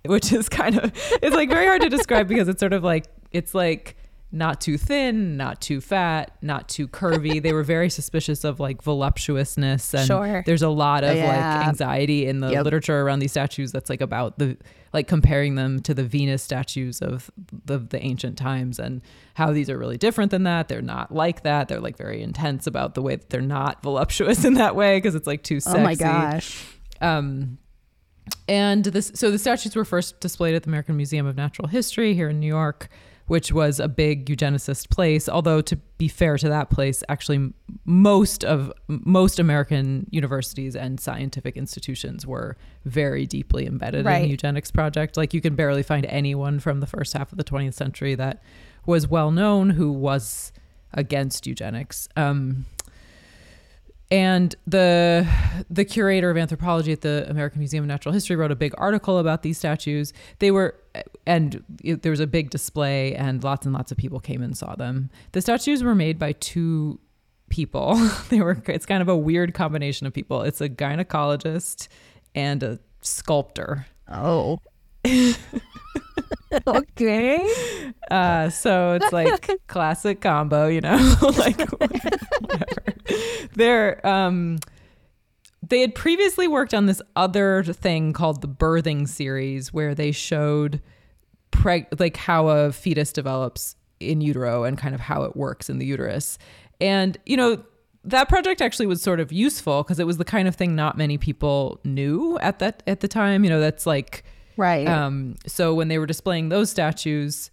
which is kind of it's like very hard to describe because it's sort of like it's like not too thin, not too fat, not too curvy. they were very suspicious of like voluptuousness and Sure. there's a lot of Yeah. like anxiety in the Yep. literature around these statues that's like about the like comparing them to the Venus statues of the the ancient times and how these are really different than that. They're not like that. They're like very intense about the way that they're not voluptuous in that way because it's like too sexy. Oh my gosh. Um, and this, so the statues were first displayed at the American Museum of Natural History here in New York, which was a big eugenicist place. Although to be fair to that place, actually most of most American universities and scientific institutions were very deeply embedded in the eugenics project. Like you can barely find anyone from the first half of the 20th century that was well known who was against eugenics. Um, and the the curator of anthropology at the American Museum of Natural History wrote a big article about these statues. They were and it, there was a big display and lots and lots of people came and saw them. The statues were made by two people. they were it's kind of a weird combination of people. It's a gynecologist and a sculptor. Oh. okay. Uh, so it's like classic combo, you know, like whatever. They're um, they had previously worked on this other thing called the birthing series, where they showed preg- like how a fetus develops in utero and kind of how it works in the uterus, and you know. That project actually was sort of useful because it was the kind of thing not many people knew at that at the time. You know, that's like Right. um, so when they were displaying those statues,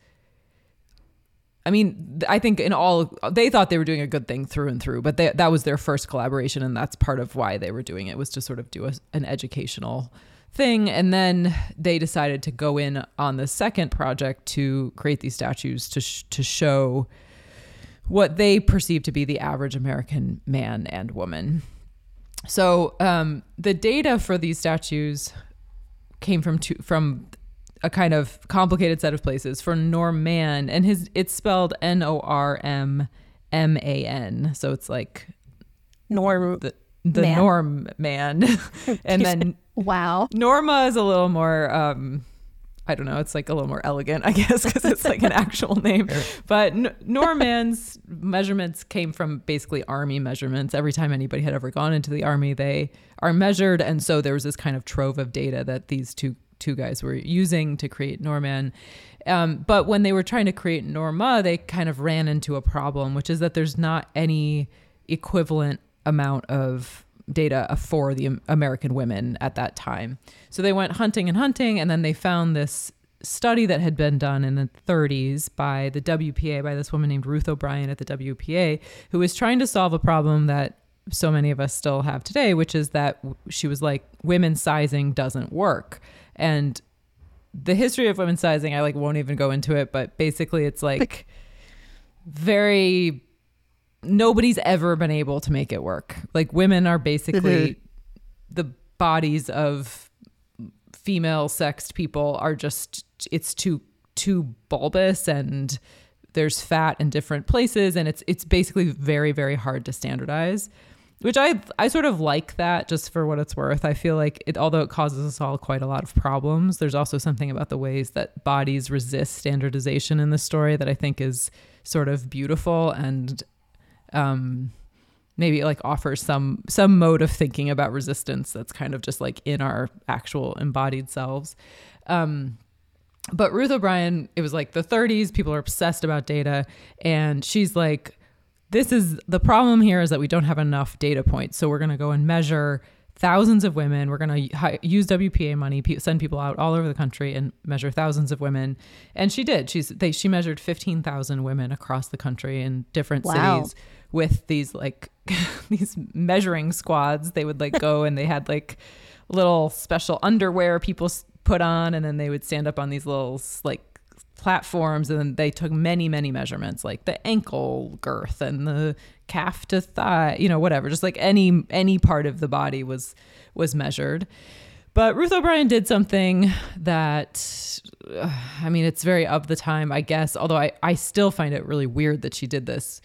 I mean, I think in all they thought they were doing a good thing through and through, but they, that was their first collaboration, and that's part of why they were doing it was to sort of do a, an educational thing, and then they decided to go in on the second project to create these statues to sh- to show what they perceive to be the average American man and woman. So um, the data for these statues came from two, from a kind of complicated set of places. For Norman, and his it's spelled N O R M M A N, so it's like Norm. the the Man. Norm Man, and then wow. Norma is a little more. Um, I don't know. It's like a little more elegant, I guess, because it's like an actual name. But N- Norman's measurements came from basically army measurements. Every time anybody had ever gone into the army, they are measured, and so there was this kind of trove of data that these two two guys were using to create Norman. Um, but when they were trying to create Norma, they kind of ran into a problem, which is that there's not any equivalent amount of data for the American women at that time. So they went hunting and hunting, and then they found this study that had been done in the 30s by the WPA, by this woman named Ruth O'Brien at the WPA, who was trying to solve a problem that so many of us still have today, which is that she was like, women's sizing doesn't work. And the history of women's sizing, I like won't even go into it, but basically it's like very nobody's ever been able to make it work. Like women are basically mm-hmm. the bodies of female sexed people are just it's too too bulbous and there's fat in different places and it's it's basically very very hard to standardize which I I sort of like that just for what it's worth. I feel like it although it causes us all quite a lot of problems, there's also something about the ways that bodies resist standardization in the story that I think is sort of beautiful and um maybe like offers some some mode of thinking about resistance that's kind of just like in our actual embodied selves. Um but Ruth O'Brien, it was like the 30s, people are obsessed about data and she's like this is the problem here is that we don't have enough data points. So we're going to go and measure thousands of women. We're going to use WPA money, send people out all over the country and measure thousands of women. And she did. She's they she measured 15,000 women across the country in different Wow. cities with these like these measuring squads. They would like go and they had like little special underwear people put on and then they would stand up on these little like platforms and then they took many many measurements like the ankle girth and the calf to thigh you know whatever just like any any part of the body was was measured but Ruth O'Brien did something that uh, I mean it's very of the time I guess although I I still find it really weird that she did this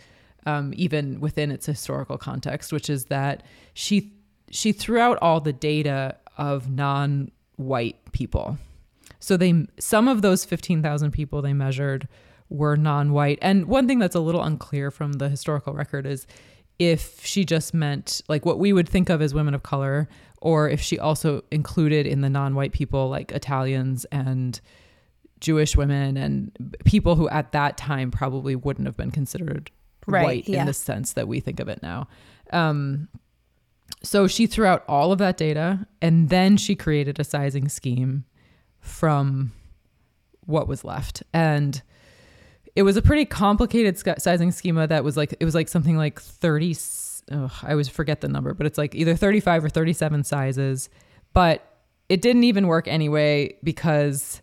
um, even within its historical context which is that she she threw out all the data of non-white people so they some of those 15,000 people they measured were non-white. And one thing that's a little unclear from the historical record is if she just meant like what we would think of as women of color or if she also included in the non-white people like Italians and Jewish women and people who at that time probably wouldn't have been considered Right, white yeah. in the sense that we think of it now. Um, so she threw out all of that data and then she created a sizing scheme from what was left. And it was a pretty complicated sizing schema that was like, it was like something like 30, s- ugh, I always forget the number, but it's like either 35 or 37 sizes. But it didn't even work anyway because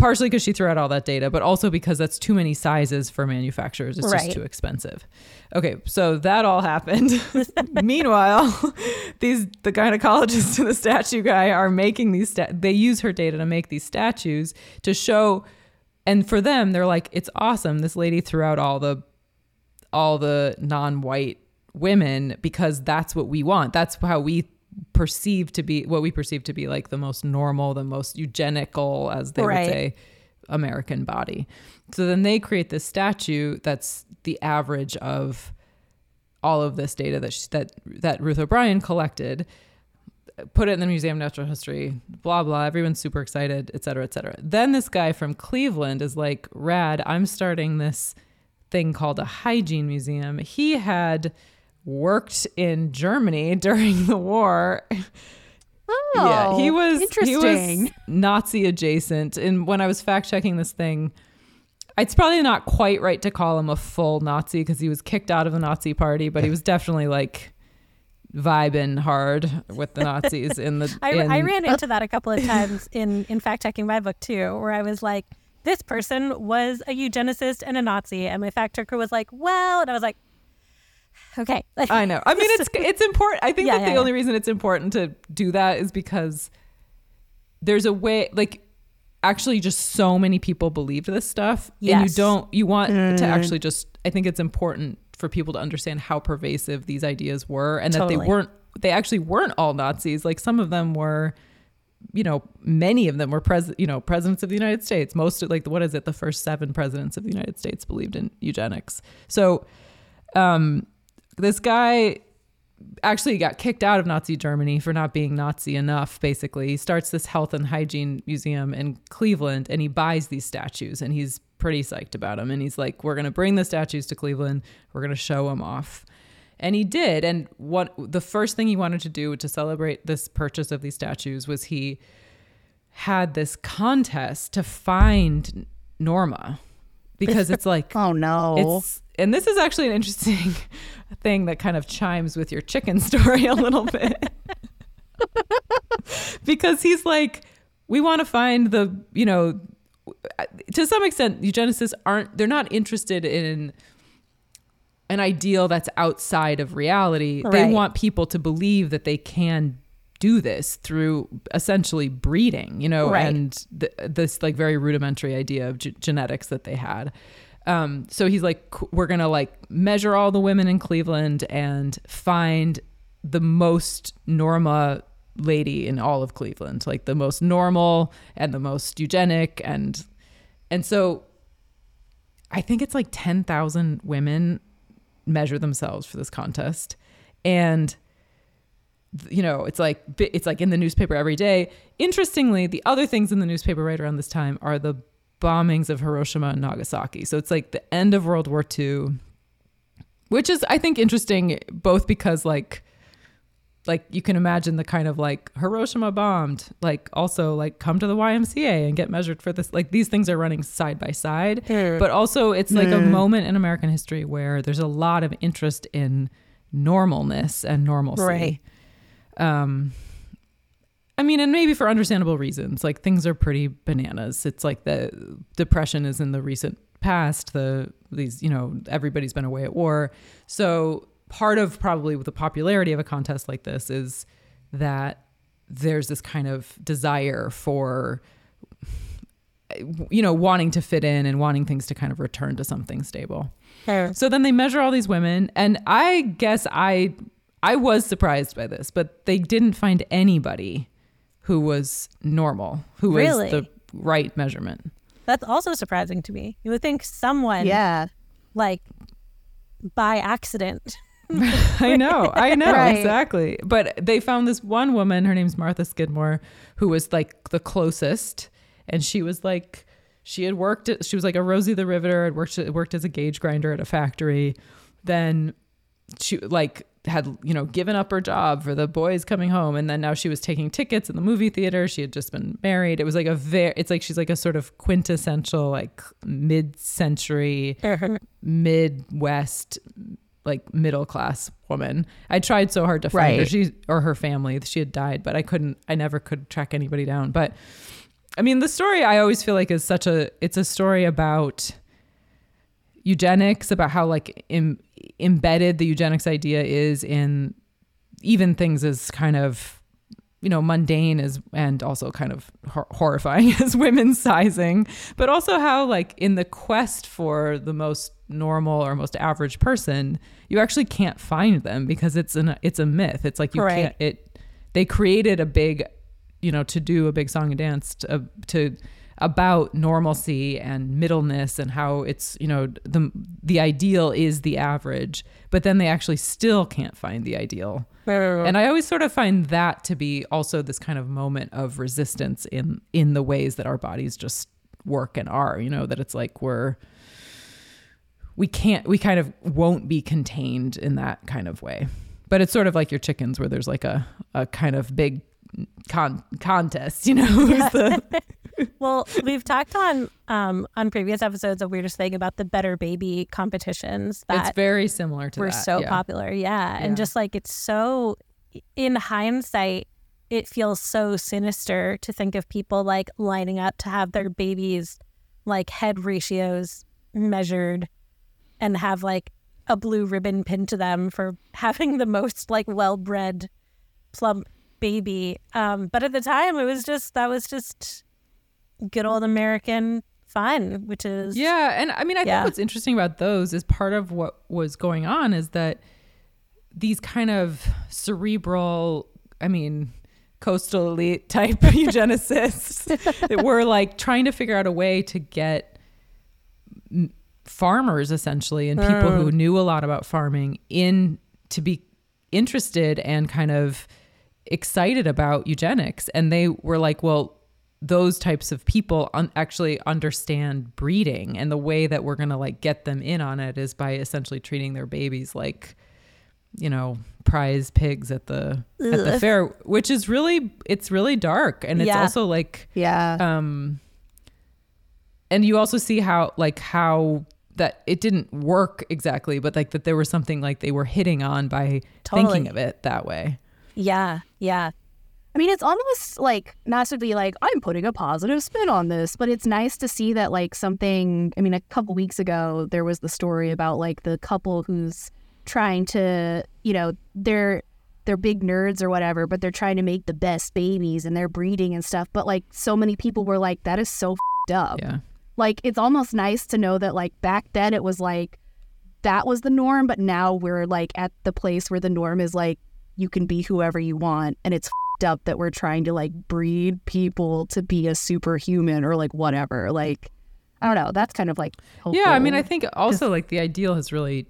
partially because she threw out all that data, but also because that's too many sizes for manufacturers. It's Right. just too expensive. Okay, so that all happened. Meanwhile, these the gynecologists and the statue guy are making these. Sta- they use her data to make these statues to show, and for them, they're like, it's awesome. This lady threw out all the all the non-white women because that's what we want. That's how we perceive to be what we perceive to be like the most normal, the most eugenical, as they Right. would say, American body. So then they create this statue that's the average of all of this data that she, that that Ruth O'Brien collected, put it in the Museum of Natural History, blah blah. Everyone's super excited, et cetera, et cetera. Then this guy from Cleveland is like, "Rad! I'm starting this thing called a hygiene museum." He had worked in Germany during the war. Oh, yeah, he oh, was he was interesting. Nazi adjacent. And when I was fact checking this thing, it's probably not quite right to call him a full Nazi because he was kicked out of the Nazi party, but he was definitely like vibing hard with the Nazis in the. I, in, I ran into that a couple of times in, in fact checking my book too, where I was like, this person was a eugenicist and a Nazi. And my fact checker was like, well, and I was like, okay. I know. I mean, it's it's important. I think Yeah, that yeah, the yeah. only reason it's important to do that is because there's a way, like, actually, just so many people believe this stuff, and you don't. You want to actually just. I think it's important for people to understand how pervasive these ideas were, and that they weren't. They actually weren't all Nazis. Like some of them were. You know, many of them were pres. You know, presidents of the United States. Most of like what is it? The first seven presidents of the United States believed in eugenics. So, um, this guy actually got kicked out of Nazi Germany for not being Nazi enough, basically. He starts this health and hygiene museum in Cleveland and he buys these statues and he's pretty psyched about them. And he's like, we're going to bring the statues to Cleveland. We're going to show them off. And he did. And what the first thing he wanted to do to celebrate this purchase of these statues was he had this contest to find Norma because it's like Oh no. it's and this is actually an interesting thing that kind of chimes with your chicken story a little bit. because he's like, we want to find the, you know, to some extent, eugenicists aren't, they're not interested in an ideal that's outside of reality. They want people to believe that they can do this through essentially breeding, you know, Right. and th- this like very rudimentary idea of g- genetics that they had. Um, so he's like, we're gonna like measure all the women in Cleveland and find the most Norma lady in all of Cleveland, like the most normal and the most eugenic, and and so I think it's like ten thousand women measure themselves for this contest, and you know it's like it's like in the newspaper every day. Interestingly, the other things in the newspaper right around this time are the bombings of Hiroshima and Nagasaki. So it's like the end of World War II, which is I think interesting both because like like you can imagine the kind of like Hiroshima bombed, like also like come to the YMCA and get measured for this. Like these things are running side by side, but also it's like a moment in American history where there's a lot of interest in normalness and normalcy. Right. Um, I mean, and maybe for understandable reasons. Like things are pretty bananas. It's like the depression is in the recent past. The these, you know, everybody's been away at war. So part of probably the popularity of a contest like this is that there's this kind of desire for you know wanting to fit in and wanting things to kind of return to something stable. Sure. So then they measure all these women, and I guess I I was surprised by this, but they didn't find anybody who was normal, who Really? was the right measurement. That's also surprising to me. You would think someone, Yeah. like by accident. I know, I know Right. exactly. But they found this one woman. Her name's Martha Skidmore, who was like the closest, and she was like, she had worked. At, she was like a Rosie the Riveter. Had worked worked as a gauge grinder at a factory. Then she like had you know given up her job for the boys coming home and then now she was taking tickets in the movie theater. She had just been married. It was like a very it's like she's like a sort of quintessential like mid-century uh-huh. midwest like middle class woman. I tried so hard to find her. She or her family. She had died but i couldn't i never could track anybody down. But i mean the story i always feel like is such a it's a story about eugenics about how like Im- embedded the eugenics idea is in even things as kind of you know mundane as and also kind of hor- horrifying as women's sizing but also how like in the quest for the most normal or most average person you actually can't find them because it's an it's a myth it's like you Right. can't it they created a big you know to do a big song and dance to, to about normalcy and middleness and how it's you know the the ideal is the average but then they actually still can't find the ideal and I always sort of find that to be also this kind of moment of resistance in in the ways that our bodies just work and are, you know, that it's like we're we can't we kind of won't be contained in that kind of way. But it's sort of like your chickens where there's like a a kind of big con- contest, you know, who's the Well, we've talked on um on previous episodes of Weirdest Thing about the Better Baby competitions that it's very similar to were that. so yeah. popular. Yeah. Yeah. And just like it's so in hindsight, it feels so sinister to think of people like lining up to have their babies like head ratios measured and have like a blue ribbon pinned to them for having the most like well bred plump baby. Um, but at the time it was just that was just good old American fun, which is Yeah, and I mean, I think what's interesting about those is part of what was going on is that these kind of cerebral, I mean, coastal elite type eugenicists that were like trying to figure out a way to get m- farmers essentially and people who knew a lot about farming in to be interested and kind of excited about eugenics and they were like well those types of people un- actually understand breeding and the way that we're going to like get them in on it is by essentially treating their babies like you know prize pigs at the at the fair which is really it's really dark and it's Yeah. also like Yeah. um and you also see how like how that it didn't work exactly but like that there was something like they were hitting on by Totally. thinking of it that way yeah, yeah. I mean, it's almost like not to like I'm putting a positive spin on this, but it's nice to see that like something. I mean, a couple weeks ago there was the story about like the couple who's trying to, you know, they're they're big nerds or whatever, but they're trying to make the best babies and they're breeding and stuff. But like so many people were like, that is so fed up. yeah Like it's almost nice to know that like back then it was like that was the norm, but now we're like at the place where the norm is like you can be whoever you want, and it's fed up that we're trying to like breed people to be a superhuman or like whatever. Like I don't know. That's kind of like yeah i mean i think also like the ideal has really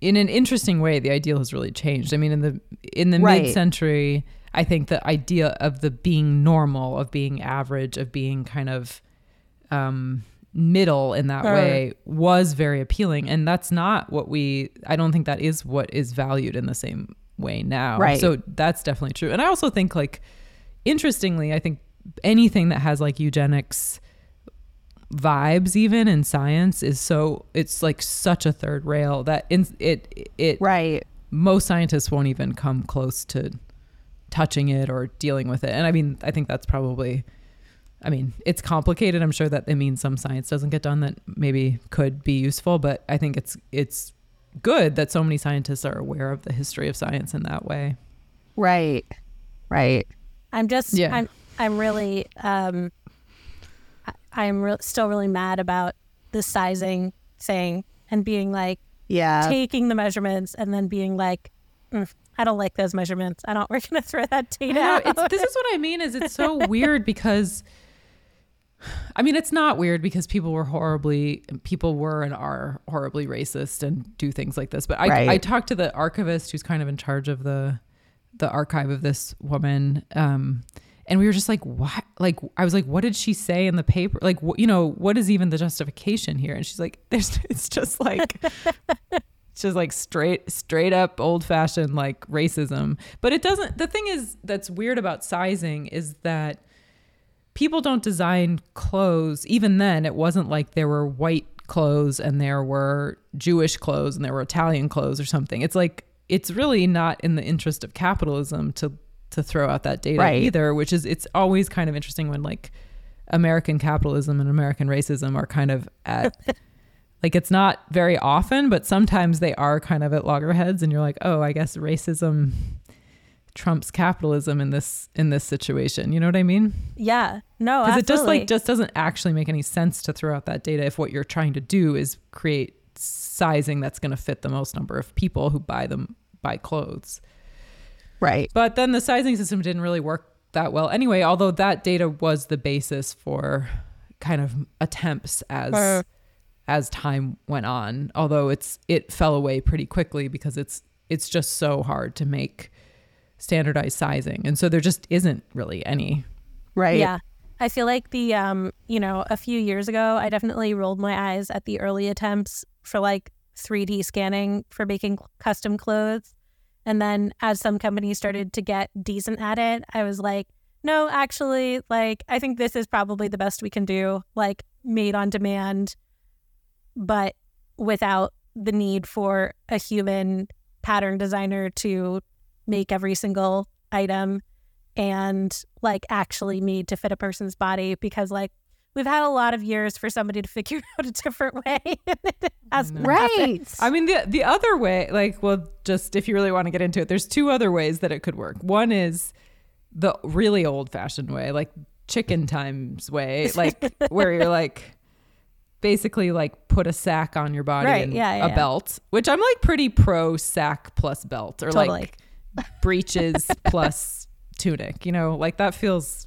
in an interesting way the ideal has really changed i mean in the in the Right. mid-century i think the idea of the being normal of being average of being kind of um middle in that Right. way was very appealing and that's not what we i don't think that is what is valued in the same way now Right. so that's definitely true and i also think like interestingly i think anything that has like eugenics vibes even in science is so it's like such a third rail that in it it right. most scientists won't even come close to touching it or dealing with it and i mean i think that's probably i mean it's complicated i'm sure that it means some science doesn't get done that maybe could be useful but i think it's it's good that so many scientists are aware of the history of science in that way Right. Right. I'm just Yeah. I'm I'm really um I, I'm re- still really mad about the sizing thing and being like Yeah. taking the measurements and then being like "Mm, I don't like those measurements. I don't we're going to throw that I data know, out. it's, this is what I mean is it's so weird because I mean, it's not weird because people were horribly, people were and are horribly racist and do things like this. But I, Right. I talked to the archivist who's kind of in charge of the, the archive of this woman, um, and we were just like, what? Like, I was like, what did she say in the paper? Like, wh- you know, what is even the justification here? And she's like, there's, it's just like, it's just like straight, straight up old fashioned like racism. But it doesn't. The thing is that's weird about sizing is that people don't design clothes. Even then, it wasn't like there were white clothes and there were Jewish clothes and there were Italian clothes or something. It's like it's really not in the interest of capitalism to to throw out that data Right. either. Which is it's always kind of interesting when like American capitalism and American racism are kind of at like it's not very often, but sometimes they are kind of at loggerheads, and you're like, oh, I guess racism trumps capitalism in this in this situation. You know what I mean? Yeah. No, because it just like just doesn't actually make any sense to throw out that data if what you're trying to do is create sizing that's going to fit the most number of people who buy them buy clothes Right. but then the sizing system didn't really work that well anyway although that data was the basis for kind of attempts as Uh. as time went on although it's it fell away pretty quickly because it's it's just so hard to make standardized sizing and so there just isn't really any Right. Yeah. I feel like the um, you know, a few years ago, I definitely rolled my eyes at the early attempts for like 3D scanning for making custom clothes. And then as some companies started to get decent at it, I was like, no, actually, like I think this is probably the best we can do, like made on demand, but without the need for a human pattern designer to make every single item and like actually made to fit a person's body because like we've had a lot of years for somebody to figure out a different way. It happened. Right. I mean, the the other way, like, well, just if you really want to get into it, there's two other ways that it could work. One is the really old fashioned way, like chicken times way, like where you're like basically like put a sack on your body Right, and yeah, yeah, a yeah. belt, which I'm like pretty pro sack plus belt or Totally. like breeches plus tunic. You know, like that feels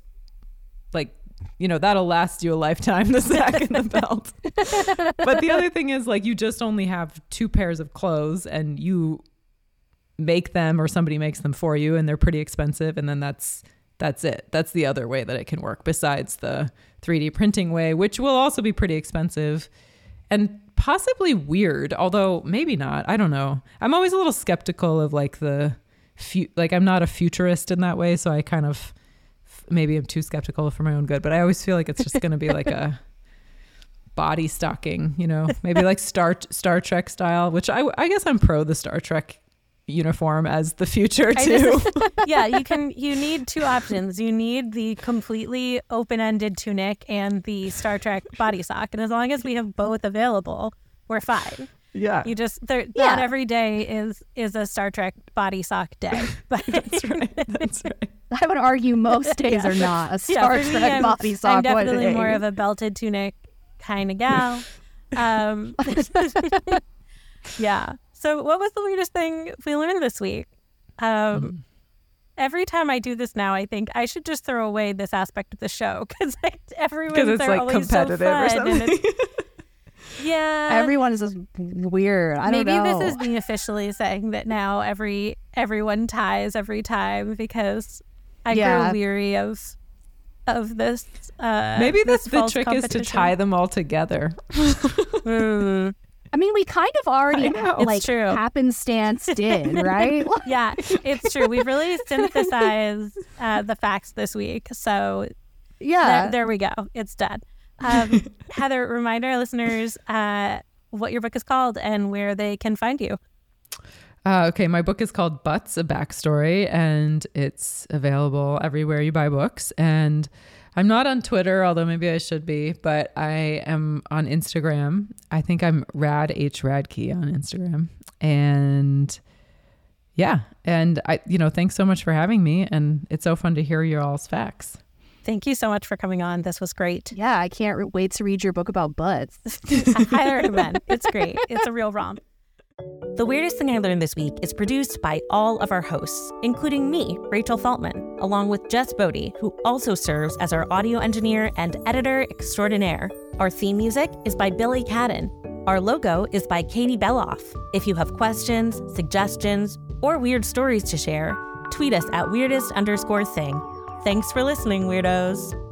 like you know that'll last you a lifetime. The sack and the belt. but the other thing is like you just only have two pairs of clothes and you make them or somebody makes them for you and they're pretty expensive and then that's that's it. That's the other way that it can work besides the 3D printing way, which will also be pretty expensive and possibly weird, although maybe not. I don't know. I'm always a little skeptical of like the fu- like I'm not a futurist in that way, so I kind of maybe I'm too skeptical for my own good, but I always feel like it's just going to be like a body stocking, you know, maybe like Star Star Trek style, which I I guess I'm pro the Star Trek uniform as the future too. yeah, you can you need two options. You need the completely open-ended tunic and the Star Trek body sock. And as long as we have both available, we're fine. Yeah. You just there Yeah. not every day is is a Star Trek body sock day. But That's right. That's right. I would argue most days Yeah. are not a yeah, Star for Trek I'm, body sock. I'm definitely more of a belted tunic kind of gal. Um, yeah. So, what was the weirdest thing we learned this week? Um, every time I do this now, I think I should just throw away this aspect of the show because everyone's Because it's like always so competitive or fun, and something. It's- yeah. Everyone is just weird. I don't Maybe know. this is me officially saying that now every everyone ties every time because I Yeah. grow weary of of this. Uh, Maybe this that's the trick is to tie them all together. Mm. I mean, we kind of already I know. It's like true. happenstance did, right? Yeah, it's true. We've really synthesized uh, the facts this week. So yeah. there, there we go. It's done. Um, Heather, remind our listeners uh, what your book is called and where they can find you. Uh, okay, my book is called Butts, a Backstory, and it's available everywhere you buy books. And I'm not on Twitter, although maybe I should be, but I am on Instagram. I think I'm Rad H Radke on Instagram. And yeah, and I, you know, thanks so much for having me. And it's so fun to hear your all's facts. Thank you so much for coming on. This was great. yeah, I can't re- wait to read your book about butts. I highly recommend. It's great. It's a real romp. The Weirdest Thing I Learned This Week is produced by all of our hosts, including me, Rachel Feltman, along with Jess Boddy, who also serves as our audio engineer and editor extraordinaire. Our theme music is by Billy Cadden. Our logo is by Katie Belloff. If you have questions, suggestions, or weird stories to share, tweet us at weirdest underscore thing. Thanks for listening, weirdos.